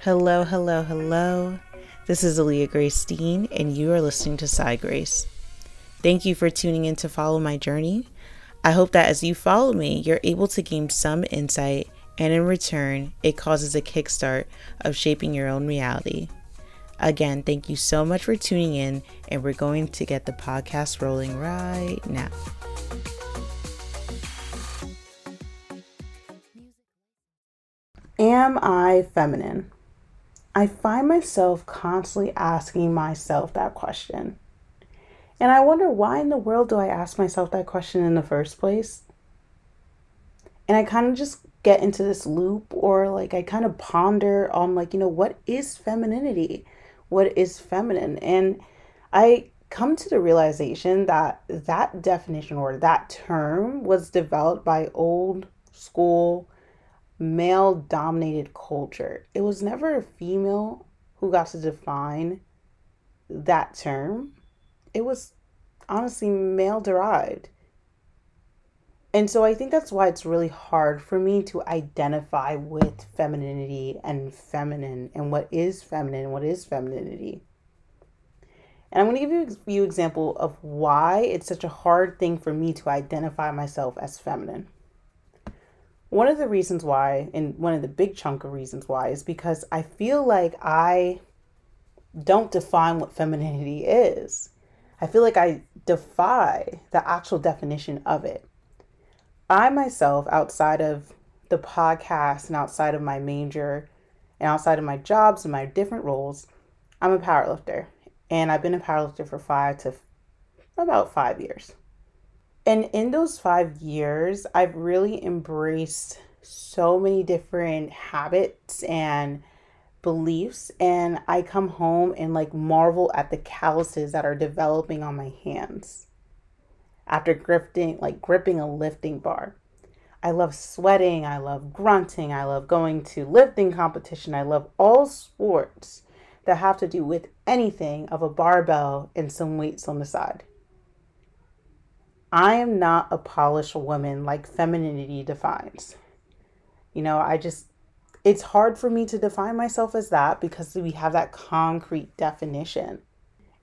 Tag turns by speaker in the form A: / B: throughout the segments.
A: Hello, hello, hello. This is Aaliyah Grace Steen, and you are listening to Side Grace. Thank you for tuning in to follow my journey. I hope that as you follow me, you're able to gain some insight, and in return, it causes a kickstart of shaping your own reality. Again, thank you so much for tuning in, and we're going to get the podcast rolling right now. Am I feminine? I find myself constantly asking myself that question. And I wonder why in the world do I ask myself that question in the first place? And I kind of just get into this loop or like I kind of ponder on like, you know, what is femininity? What is feminine? And I come to the realization that that definition or that term was developed by old school male dominated culture. It was never a female who got to define that term. It was honestly male derived. And so I think that's why it's really hard for me to identify with femininity and feminine and what is feminine and what is femininity. And I'm going to give you a few example of why it's such a hard thing for me to identify myself as feminine. One of the reasons why, and one of the big chunk of reasons why, is because I feel like I don't define what femininity is. I feel like I defy the actual definition of it. I myself, outside of the podcast and outside of my major and outside of my jobs and my different roles, I'm a powerlifter. And I've been a powerlifter for five to about five years. And in those five years, I've really embraced so many different habits and beliefs. And I come home and like marvel at the calluses that are developing on my hands after gripping, like gripping a lifting bar. I love sweating. I love grunting. I love going to lifting competition. I love all sports that have to do with anything of a barbell and some weights on the side. I am not a polished woman like femininity defines. You know, I just, it's hard for me to define myself as that because we have that concrete definition.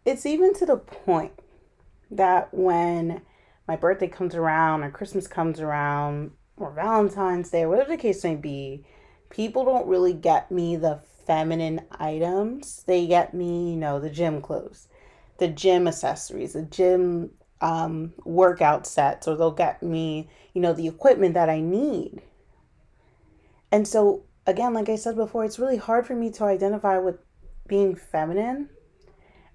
A: It's even to the point that when my birthday comes around or Christmas comes around or Valentine's Day or whatever the case may be, people don't really get me the feminine items. They get me, you know, the gym clothes, the gym accessories, the gym um, workout sets or they'll get me, you know, the equipment that I need. And so, again, like I said before, it's really hard for me to identify with being feminine.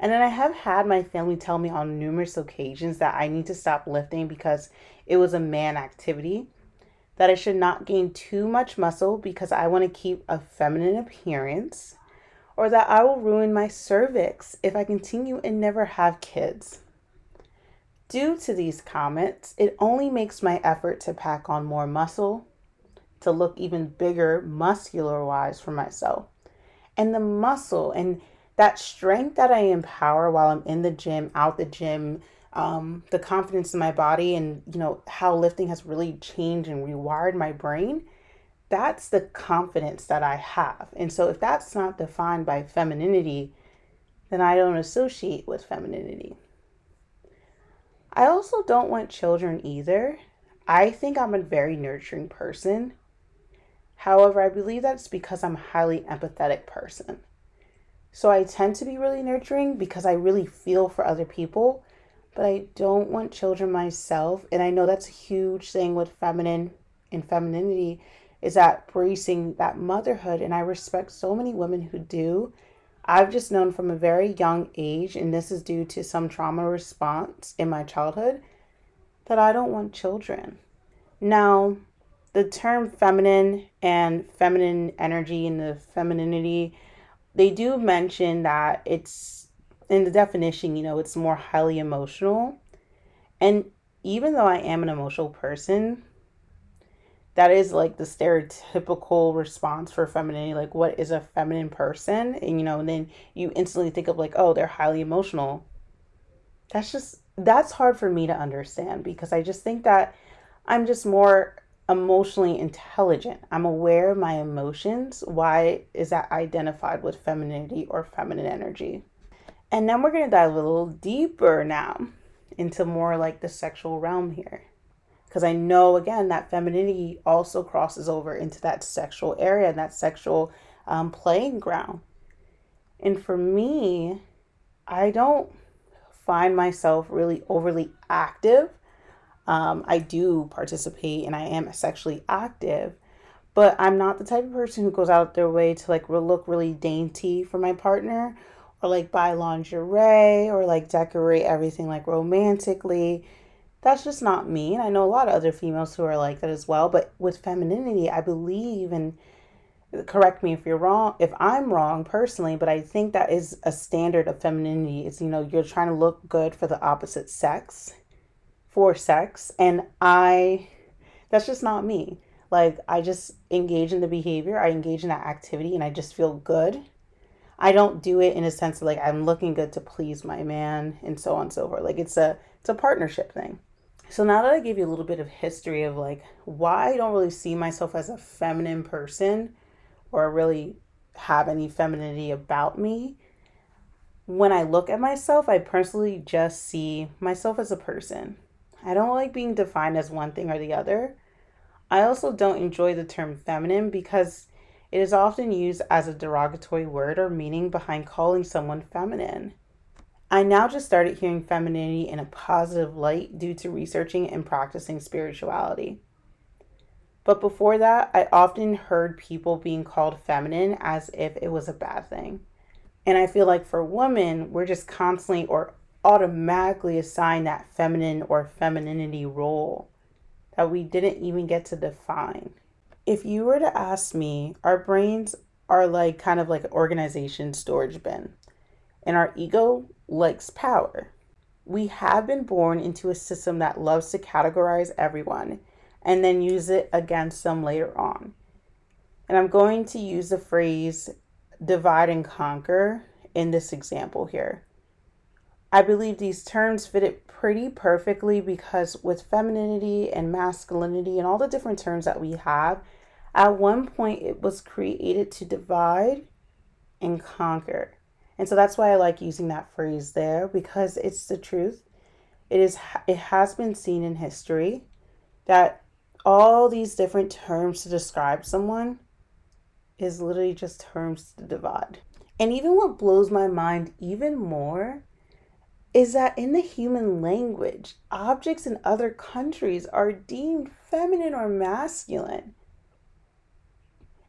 A: And then I have had my family tell me on numerous occasions that I need to stop lifting because it was a man activity, that I should not gain too much muscle because I want to keep a feminine appearance, or that I will ruin my cervix if I continue and never have kids. Due to these comments, it only makes my effort to pack on more muscle, to look even bigger muscular wise for myself. And the muscle and that strength that I empower while I'm in the gym, out the gym, um, the confidence in my body, and you know how lifting has really changed and rewired my brain. That's the confidence that I have. And so, if that's not defined by femininity, then I don't associate with femininity. I also don't want children either. I think I'm a very nurturing person. However, I believe that's because I'm a highly empathetic person. So I tend to be really nurturing because I really feel for other people, but I don't want children myself. And I know that's a huge thing with feminine and femininity is that bracing that motherhood. And I respect so many women who do. I've just known from a very young age, and this is due to some trauma response in my childhood, that I don't want children. Now, the term feminine and feminine energy and the femininity, they do mention that it's in the definition, you know, it's more highly emotional. And even though I am an emotional person, that is like the stereotypical response for femininity like what is a feminine person and you know and then you instantly think of like oh they're highly emotional that's just that's hard for me to understand because i just think that i'm just more emotionally intelligent. I'm aware of my emotions. Why is that identified with femininity or feminine energy? And then we're going to dive a little deeper now into more like the sexual realm here. Because I know, again, that femininity also crosses over into that sexual area and that sexual um, playing ground. And for me, I don't find myself really overly active. Um, I do participate and I am sexually active, but I'm not the type of person who goes out their way to like look really dainty for my partner or like buy lingerie or like decorate everything like romantically. That's just not me. And I know a lot of other females who are like that as well. But with femininity, I believe and correct me if you're wrong if i'm wrong personally but i think that is a standard of femininity is you know you're trying to look good for the opposite sex for sex and i that's just not me like i just engage in the behavior i engage in that activity and i just feel good i don't do it in a sense of like i'm looking good to please my man and so on and so forth like it's a it's a partnership thing so now that i gave you a little bit of history of like why i don't really see myself as a feminine person or really have any femininity about me. When I look at myself, I personally just see myself as a person. I don't like being defined as one thing or the other. I also don't enjoy the term feminine because it is often used as a derogatory word or meaning behind calling someone feminine. I now just started hearing femininity in a positive light due to researching and practicing spirituality. But before that, I often heard people being called feminine as if it was a bad thing. And I feel like for women, we're just constantly or automatically assigned that feminine or femininity role that we didn't even get to define. If you were to ask me, our brains are like kind of like an organization storage bin, and our ego likes power. We have been born into a system that loves to categorize everyone and then use it against them later on. And I'm going to use the phrase divide and conquer in this example here. I believe these terms fit it pretty perfectly because with femininity and masculinity and all the different terms that we have, at one point it was created to divide and conquer. And so that's why I like using that phrase there because it's the truth. It is it has been seen in history that all these different terms to describe someone is literally just terms to divide. And even what blows my mind even more is that in the human language, objects in other countries are deemed feminine or masculine.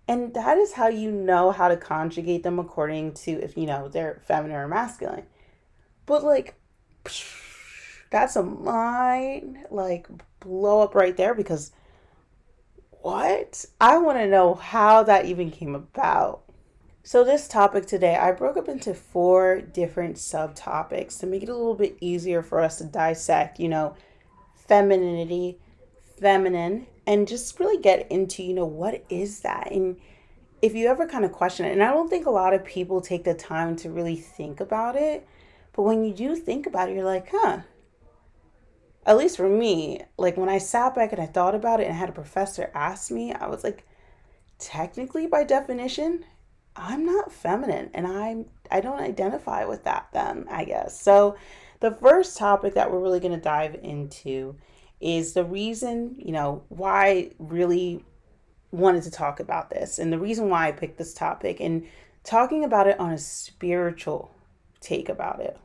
A: And that is how you know how to conjugate them according to if you know they're feminine or masculine. But like, that's a mind like blow up right there because what? I want to know how that even came about. So, this topic today, I broke up into four different subtopics to make it a little bit easier for us to dissect, you know, femininity, feminine, and just really get into, you know, what is that? And if you ever kind of question it, and I don't think a lot of people take the time to really think about it, but when you do think about it, you're like, huh, at least for me, like when I sat back and I thought about it and I had a professor ask me, I was like, technically by definition, I'm not feminine and I'm I don't identify with that then, I guess. So the first topic that we're really going to dive into is the reason, you know, why I really wanted to talk about this and the reason why I picked this topic and talking about it on a spiritual take about it.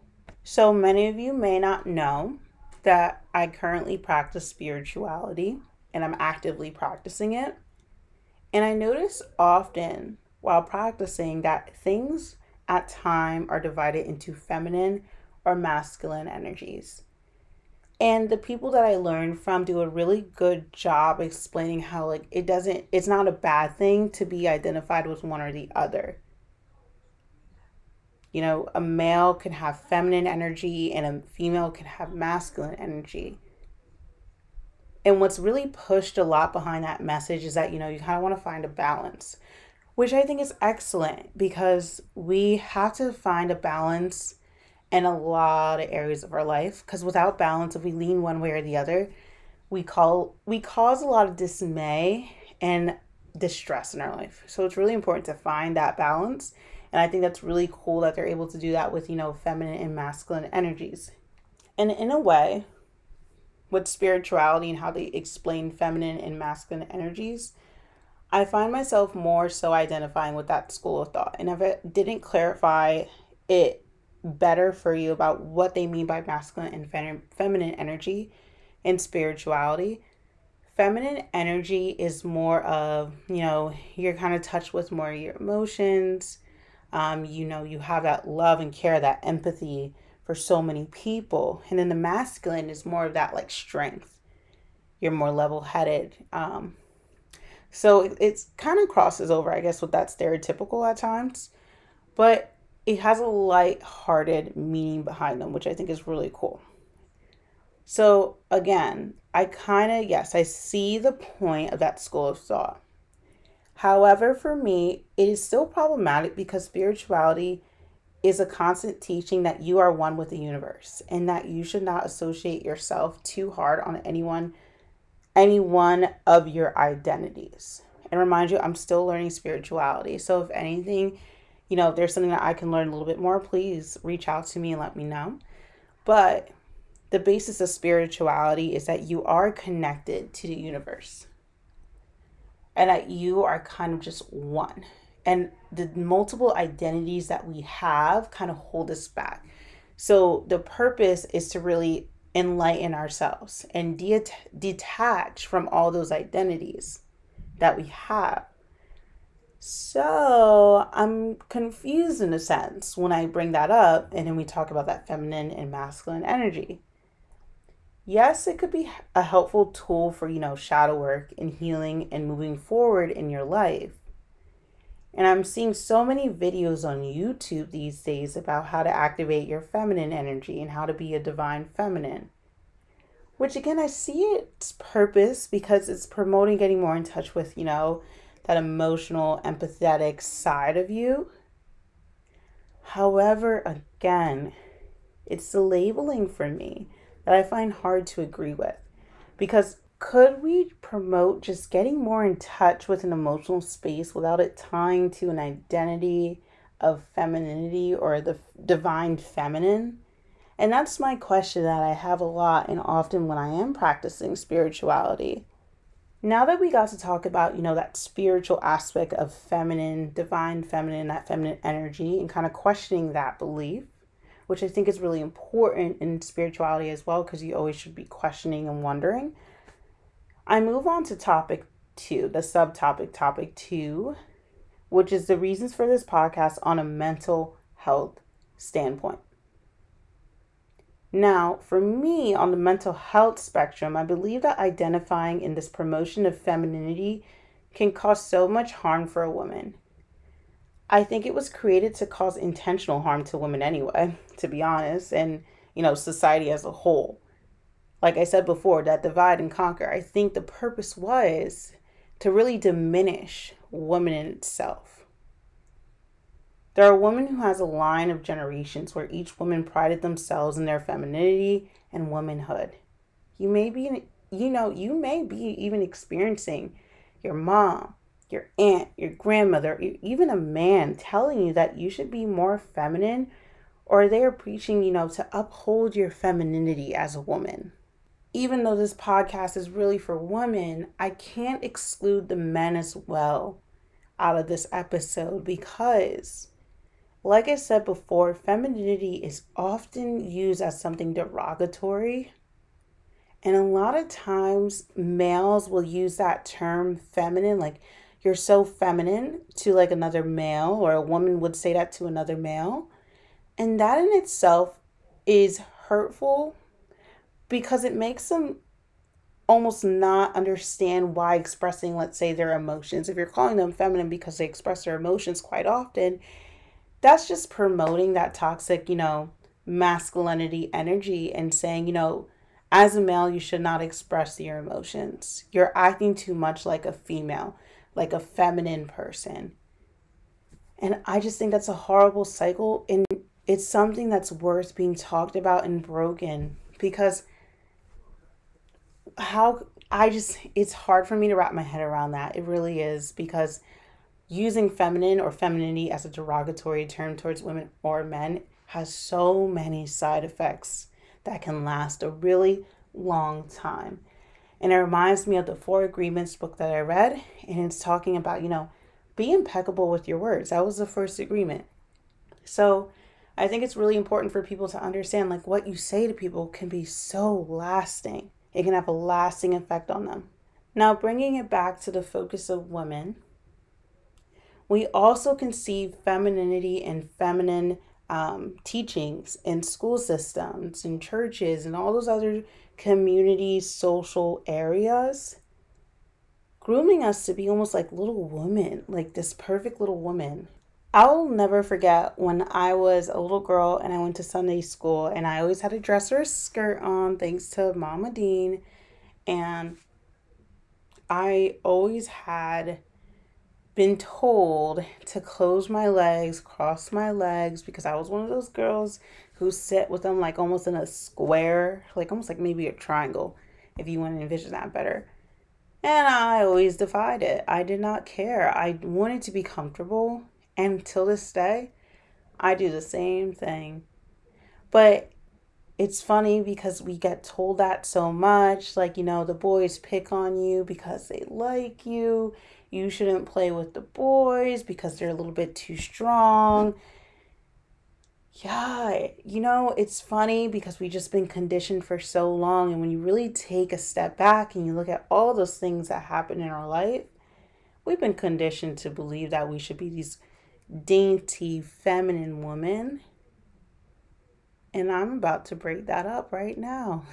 A: So many of you may not know that I currently practice spirituality and I'm actively practicing it. And I notice often while practicing that things at time are divided into feminine or masculine energies. And the people that I learn from do a really good job explaining how like it doesn't it's not a bad thing to be identified with one or the other. You know, a male can have feminine energy and a female can have masculine energy. And what's really pushed a lot behind that message is that, you know, you kind of want to find a balance, which I think is excellent because we have to find a balance in a lot of areas of our life. Because without balance, if we lean one way or the other, we call we cause a lot of dismay and distress in our life. So it's really important to find that balance. And I think that's really cool that they're able to do that with, you know, feminine and masculine energies. And in a way, with spirituality and how they explain feminine and masculine energies, I find myself more so identifying with that school of thought. And if it didn't clarify it better for you about what they mean by masculine and fem- feminine energy and spirituality, feminine energy is more of, you know, you're kind of touched with more of your emotions. Um, you know, you have that love and care, that empathy for so many people. And then the masculine is more of that like strength. You're more level headed. Um, so it, it's kind of crosses over, I guess, with that stereotypical at times. But it has a light-hearted meaning behind them, which I think is really cool. So again, I kind of, yes, I see the point of that school of thought. However, for me, it is still problematic because spirituality is a constant teaching that you are one with the universe and that you should not associate yourself too hard on anyone any one of your identities. And remind you, I'm still learning spirituality. So if anything, you know, if there's something that I can learn a little bit more, please reach out to me and let me know. But the basis of spirituality is that you are connected to the universe and that you are kind of just one and the multiple identities that we have kind of hold us back. So the purpose is to really enlighten ourselves and de- detach from all those identities that we have. So I'm confused in a sense when I bring that up and then we talk about that feminine and masculine energy. Yes, it could be a helpful tool for, you know, shadow work and healing and moving forward in your life. And I'm seeing so many videos on YouTube these days about how to activate your feminine energy and how to be a divine feminine. Which again, I see its purpose because it's promoting getting more in touch with, you know, that emotional, empathetic side of you. However, again, it's the labeling for me that I find hard to agree with because could we promote just getting more in touch with an emotional space without it tying to an identity of femininity or the divine feminine? And that's my question that I have a lot and often when I am practicing spirituality. Now that we got to talk about, you know, that spiritual aspect of feminine, divine feminine, that feminine energy, and kind of questioning that belief, which I think is really important in spirituality as well, because you always should be questioning and wondering. I move on to topic two, the subtopic topic two, which is the reasons for this podcast on a mental health standpoint. Now, for me on the mental health spectrum, I believe that identifying in this promotion of femininity can cause so much harm for a woman. I think it was created to cause intentional harm to women anyway, to be honest, and you know, society as a whole like I said before, that divide and conquer. I think the purpose was to really diminish woman in itself. There are women who has a line of generations where each woman prided themselves in their femininity and womanhood. You may be, you know, you may be even experiencing your mom, your aunt, your grandmother, even a man telling you that you should be more feminine, or they are preaching, you know, to uphold your femininity as a woman even though this podcast is really for women, I can't exclude the men as well out of this episode because, like I said before, femininity is often used as something derogatory. And a lot of times, males will use that term feminine, like you're so feminine, to like another male, or a woman would say that to another male. And that in itself is hurtful because it makes them almost not understand why expressing, let's say, their emotions. If you're calling them feminine because they express their emotions quite often, that's just promoting that toxic, you know, masculinity energy and saying, you know, as a male, you should not express your emotions. You're acting too much like a female, like a feminine person. And I just think that's a horrible cycle. And it's something that's worth being talked about and broken because how I just, it's hard for me to wrap my head around that. It really is because using feminine or femininity as a derogatory term towards women or men has so many side effects that can last a really long time. And it reminds me of the Four Agreements book that I read, and it's talking about, you know, be impeccable with your words. That was the first agreement. So I think it's really important for people to understand like what you say to people can be so lasting. It can have a lasting effect on them. Now, bringing it back to the focus of women, we also conceive femininity and feminine um, teachings in school systems and churches and all those other community social areas. Grooming us to be almost like little women like this perfect little woman. I'll never forget when i was a little girl and i went to sunday school and i always had a dress or a skirt on thanks to mama dean. And i always had been told to close my legs, cross my legs, because I was one of those girls who sit with them like almost in a square, like almost like maybe a triangle, if you want to envision that better. And I always defied it. I did not care. I wanted to be comfortable. And till this day, I do the same thing. But it's funny because we get told that so much. Like, you know, the boys pick on you because they like you you shouldn't play with the boys because they're a little bit too strong. Yeah, you know, it's funny because we've just been conditioned for so long. And when you really take a step back and you look at all those things that happen in our life, we've been conditioned to believe that we should be these dainty, feminine women. And I'm about to break that up right now.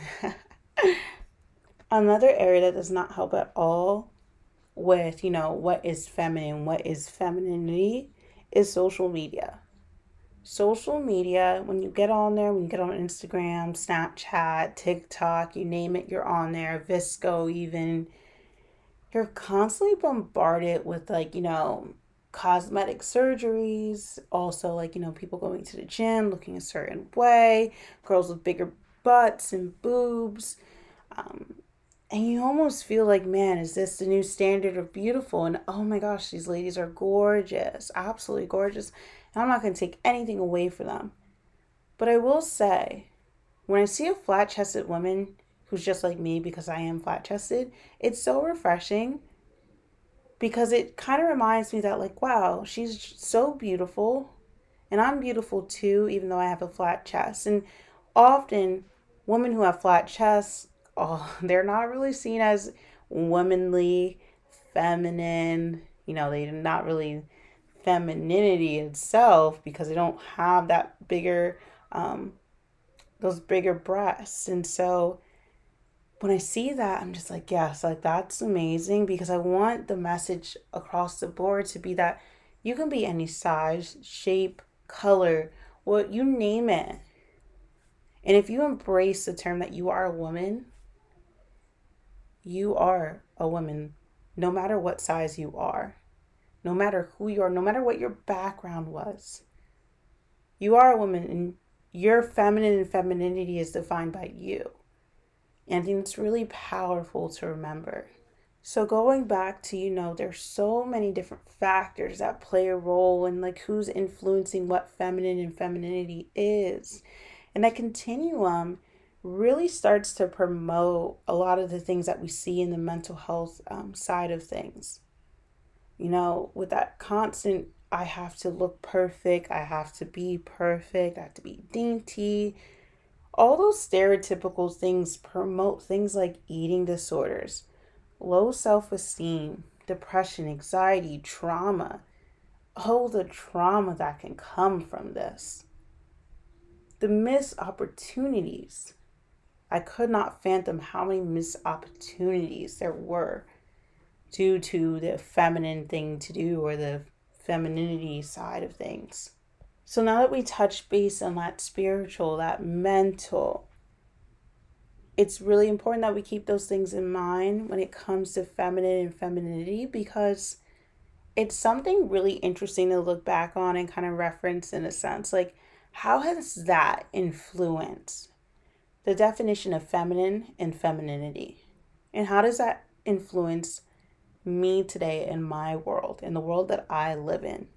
A: Another area that does not help at all with, you know, what is feminine, what is femininity, is social media. Social media, when you get on there, when you get on Instagram, Snapchat, TikTok, you name it, you're on there, VSCO, even, you're constantly bombarded with, like, you know, cosmetic surgeries, also, like, you know, people going to the gym looking a certain way, girls with bigger butts and boobs. Um, and you almost feel like, man, is this the new standard of beautiful? And oh my gosh, these ladies are gorgeous, absolutely gorgeous. And I'm not going to take anything away from them. But I will say, when I see a flat chested woman who's just like me because I am flat chested, it's so refreshing because it kind of reminds me that, like, wow, she's so beautiful. And I'm beautiful too, even though I have a flat chest. And often, women who have flat chests oh, they're not really seen as womanly, feminine. You know, they're not really femininity itself because they don't have that bigger, um, those bigger breasts. And so when I see that, I'm just like, yes, like that's amazing because I want the message across the board to be that you can be any size, shape, color, what you name it. And if you embrace the term that you are a woman, you are a woman, no matter what size you are, no matter who you are, no matter what your background was. You are a woman, and your feminine and femininity is defined by you. And it's really powerful to remember. So going back to, you know, there's so many different factors that play a role in like who's influencing what feminine and femininity is. And that continuum really starts to promote a lot of the things that we see in the mental health um, side of things. You know, with that constant, I have to look perfect, I have to be perfect, I have to be dainty. All those stereotypical things promote things like eating disorders, low self esteem, depression, anxiety, trauma. Oh, the trauma that can come from this. The missed opportunities I could not fathom how many missed opportunities there were due to the feminine thing to do or the femininity side of things. So now that we touch base on that spiritual, that mental, it's really important that we keep those things in mind when it comes to feminine and femininity because it's something really interesting to look back on and kind of reference in a sense. Like, how has that influenced the definition of feminine and femininity. And how does that influence me today in my world, in the world that I live in?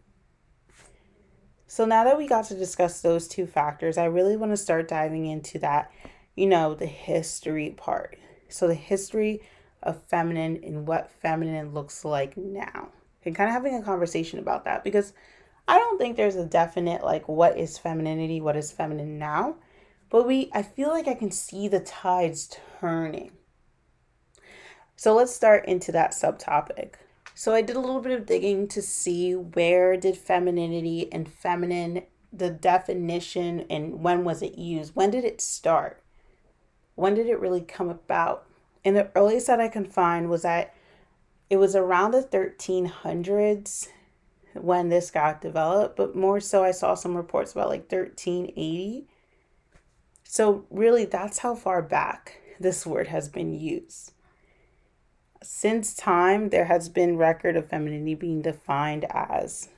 A: So now that we got to discuss those two factors, I really want to start diving into that, you know, the history part. So the history of feminine and what feminine looks like now. And kind of having a conversation about that because I don't think there's a definite like what is femininity, what is feminine now, but we I feel like I can see the tides turning. So let's start into that subtopic. So I did a little bit of digging to see where did femininity and feminine the definition and when was it used? When did it start? When did it really come about? And the earliest that I can find was that it was around the 1300s when this got developed, but more so I saw some reports about like 1380. So really that's how far back this word has been used. Since time there has been record of femininity being defined as.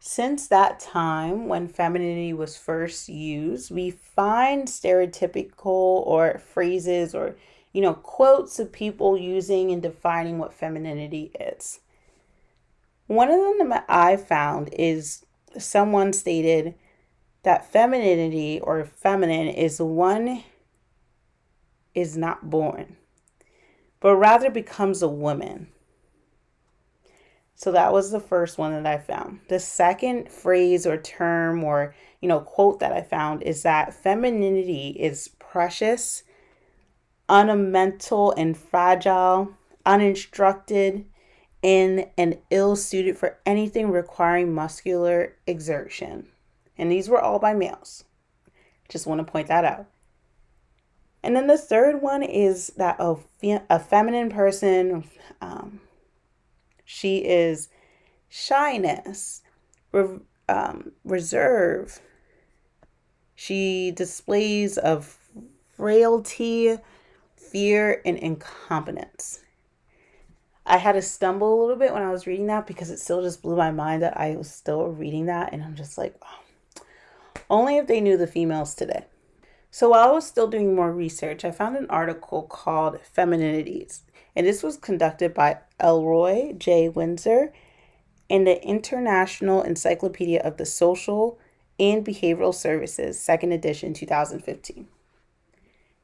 A: Since that time when femininity was first used we find stereotypical or phrases or you know quotes of people using and defining what femininity is. One of them that i found is someone stated that femininity or feminine is one is not born but rather becomes a woman. So that was the first one that I found. The second phrase or term or, you know, quote that I found is that femininity is precious, ornamental and fragile, uninstructed, in and ill suited for anything requiring muscular exertion. And these were all by males. Just want to point that out. And then the third one is that a, a feminine person, um, she is shyness, re- um, reserve. She displays of frailty, fear, and incompetence. I had to stumble a little bit when I was reading that because it still just blew my mind that I was still reading that. And I'm just like, oh, only if they knew the females today. So while I was still doing more research, I found an article called Femininities, and this was conducted by Elroi J. Windsor in the International Encyclopedia of the Social and Behavioral Services, second edition, 2015.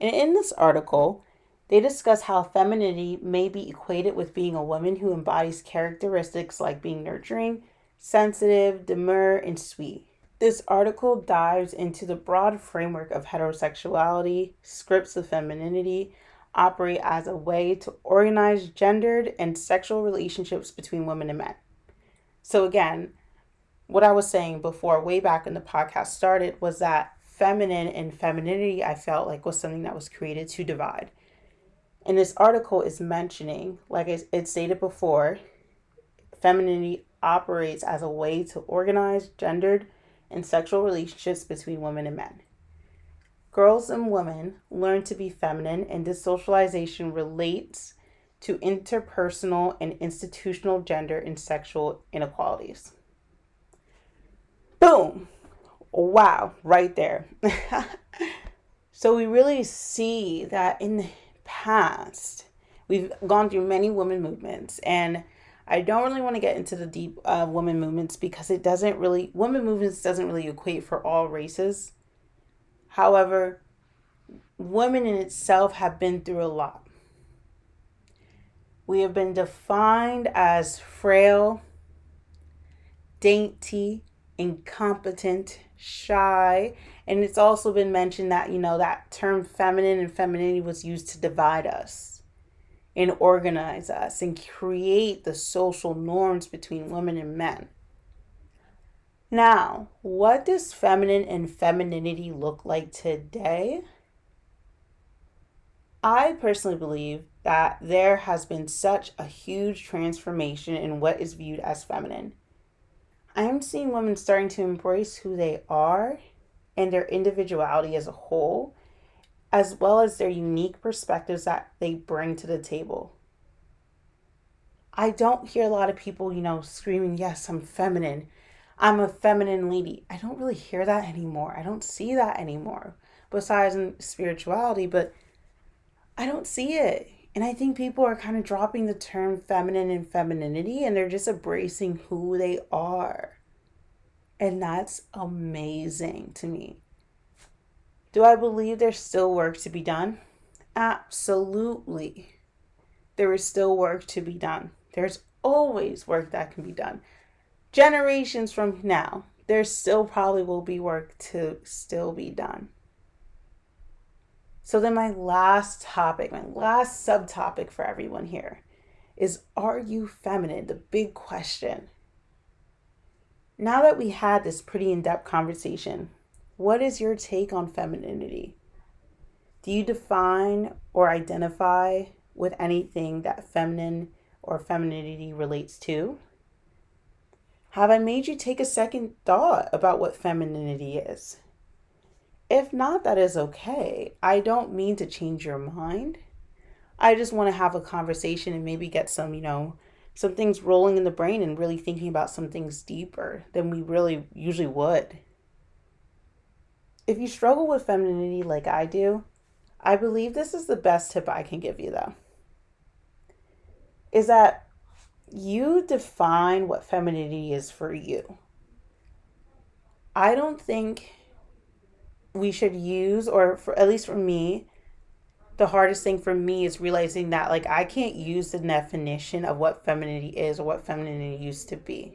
A: And in this article, they discuss how femininity may be equated with being a woman who embodies characteristics like being nurturing, sensitive, demure, and sweet. This article dives into the broad framework of heterosexuality, scripts of femininity, operate as a way to organize gendered and sexual relationships between women and men. So, again, what I was saying before, way back when the podcast started, was that feminine and femininity, I felt like was something that was created to divide. And this article is mentioning, like it stated before, femininity operates as a way to organize gendered and sexual relationships between women and men. Girls and women learn to be feminine, and this socialization relates to interpersonal and institutional gender and sexual inequalities. Boom! Wow, right there. so we really see that in the past, we've gone through many women movements and I don't really want to get into the deep uh, women movements because it doesn't really, women movements doesn't really equate for all races. However, women in itself have been through a lot. We have been defined as frail, dainty, incompetent, shy, and it's also been mentioned that, you know, that term feminine and femininity was used to divide us and organize us and create the social norms between women and men. Now, what does feminine and femininity look like today? I personally believe that there has been such a huge transformation in what is viewed as feminine. I am seeing women starting to embrace who they are and their individuality as a whole as well as their unique perspectives that they bring to the table. I don't hear a lot of people, you know, screaming, Yes, I'm feminine. I'm a feminine lady. I don't really hear that anymore. I don't see that anymore, besides in spirituality, but I don't see it. And I think people are kind of dropping the term feminine and femininity and they're just embracing who they are. And that's amazing to me. Do I believe there's still work to be done? Absolutely. There is still work to be done. There's always work that can be done. Generations from now, there still probably will be work to still be done. So, then my last topic, my last subtopic for everyone here is Are you feminine? The big question. Now that we had this pretty in depth conversation, what is your take on femininity? Do you define or identify with anything that feminine or femininity relates to? Have I made you take a second thought about what femininity is? If not, that is okay. I don't mean to change your mind. I just want to have a conversation and maybe get some, you know, some things rolling in the brain and really thinking about some things deeper than we really usually would. If you struggle with femininity like I do, I believe this is the best tip I can give you though. Is that you define what femininity is for you. I don't think we should use, or for, at least for me, the hardest thing for me is realizing that like I can't use the definition of what femininity is or what femininity used to be.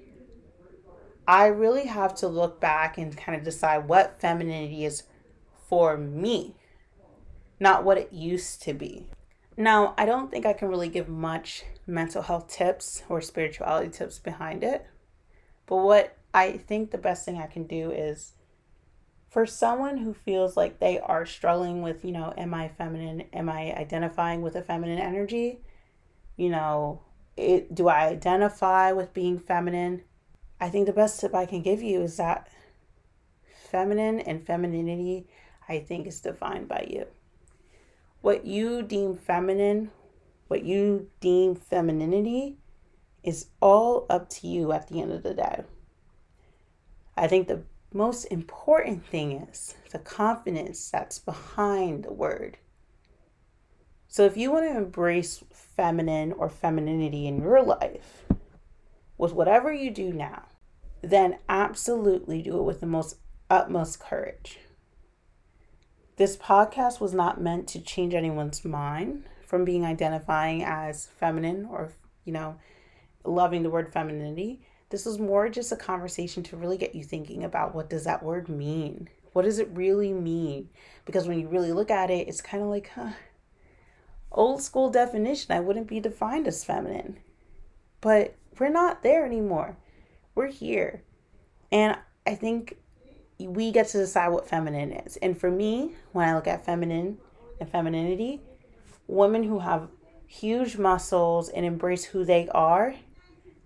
A: I really have to look back and kind of decide what femininity is for me, not what it used to be. Now, I don't think I can really give much mental health tips or spirituality tips behind it. But what I think the best thing I can do is for someone who feels like they are struggling with, you know, am I feminine? Am I identifying with a feminine energy? You know, it, do I identify with being feminine? I think the best tip I can give you is that feminine and femininity, I think, is defined by you what you deem feminine, what you deem femininity, is all up to you at the end of the day. I think the most important thing is the confidence that's behind the word. So if you want to embrace feminine or femininity in your life with whatever you do now, then absolutely do it with the most utmost courage. This podcast was not meant to change anyone's mind from being identifying as feminine or, you know, loving the word femininity. This was more just a conversation to really get you thinking about what does that word mean? What does it really mean? Because when you really look at it, it's kind of like, huh, old school definition, I wouldn't be defined as feminine. But we're not there anymore. We're here. And I think we get to decide what feminine is. And for me, when I look at feminine and femininity, women who have huge muscles and embrace who they are,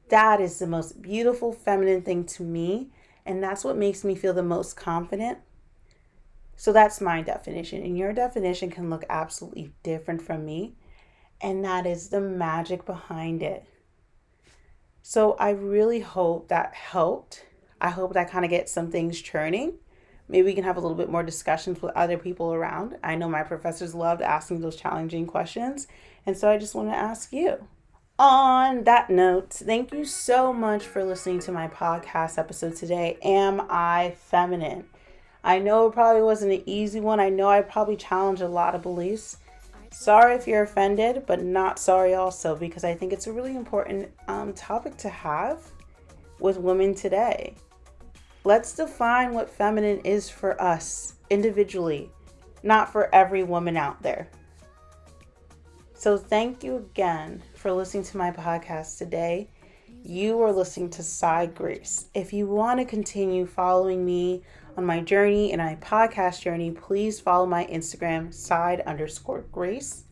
A: that is the most beautiful feminine thing to me. And that's what makes me feel the most confident. So that's my definition. And your definition can look absolutely different from me. And that is the magic behind it. So I really hope that helped I hope that kind of gets some things churning. Maybe we can have a little bit more discussions with other people around. I know my professors loved asking those challenging questions. And so I just want to ask you. On that note, thank you so much for listening to my podcast episode today. Am I feminine? I know it probably wasn't an easy one. I know I probably challenged a lot of beliefs. Sorry if you're offended, but not sorry also because I think it's a really important um, topic to have with women today. Let's define what feminine is for us individually, not for every woman out there. So, thank you again for listening to my podcast today. You are listening to Side Grace. If you want to continue following me on my journey and my podcast journey, please follow my Instagram, side underscore grace.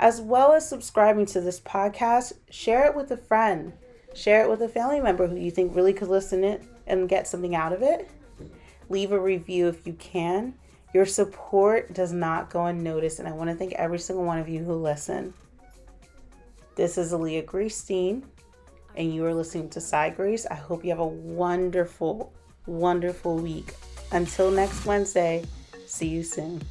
A: As well as subscribing to this podcast, share it with a friend, share it with a family member who you think really could listen it and get something out of it. Leave a review if you can. Your support does not go unnoticed, and I want to thank every single one of you who listen. This is Aaliyah Gracestein, and you are listening to Side Grace. I hope you have a wonderful, wonderful week. Until next Wednesday, see you soon.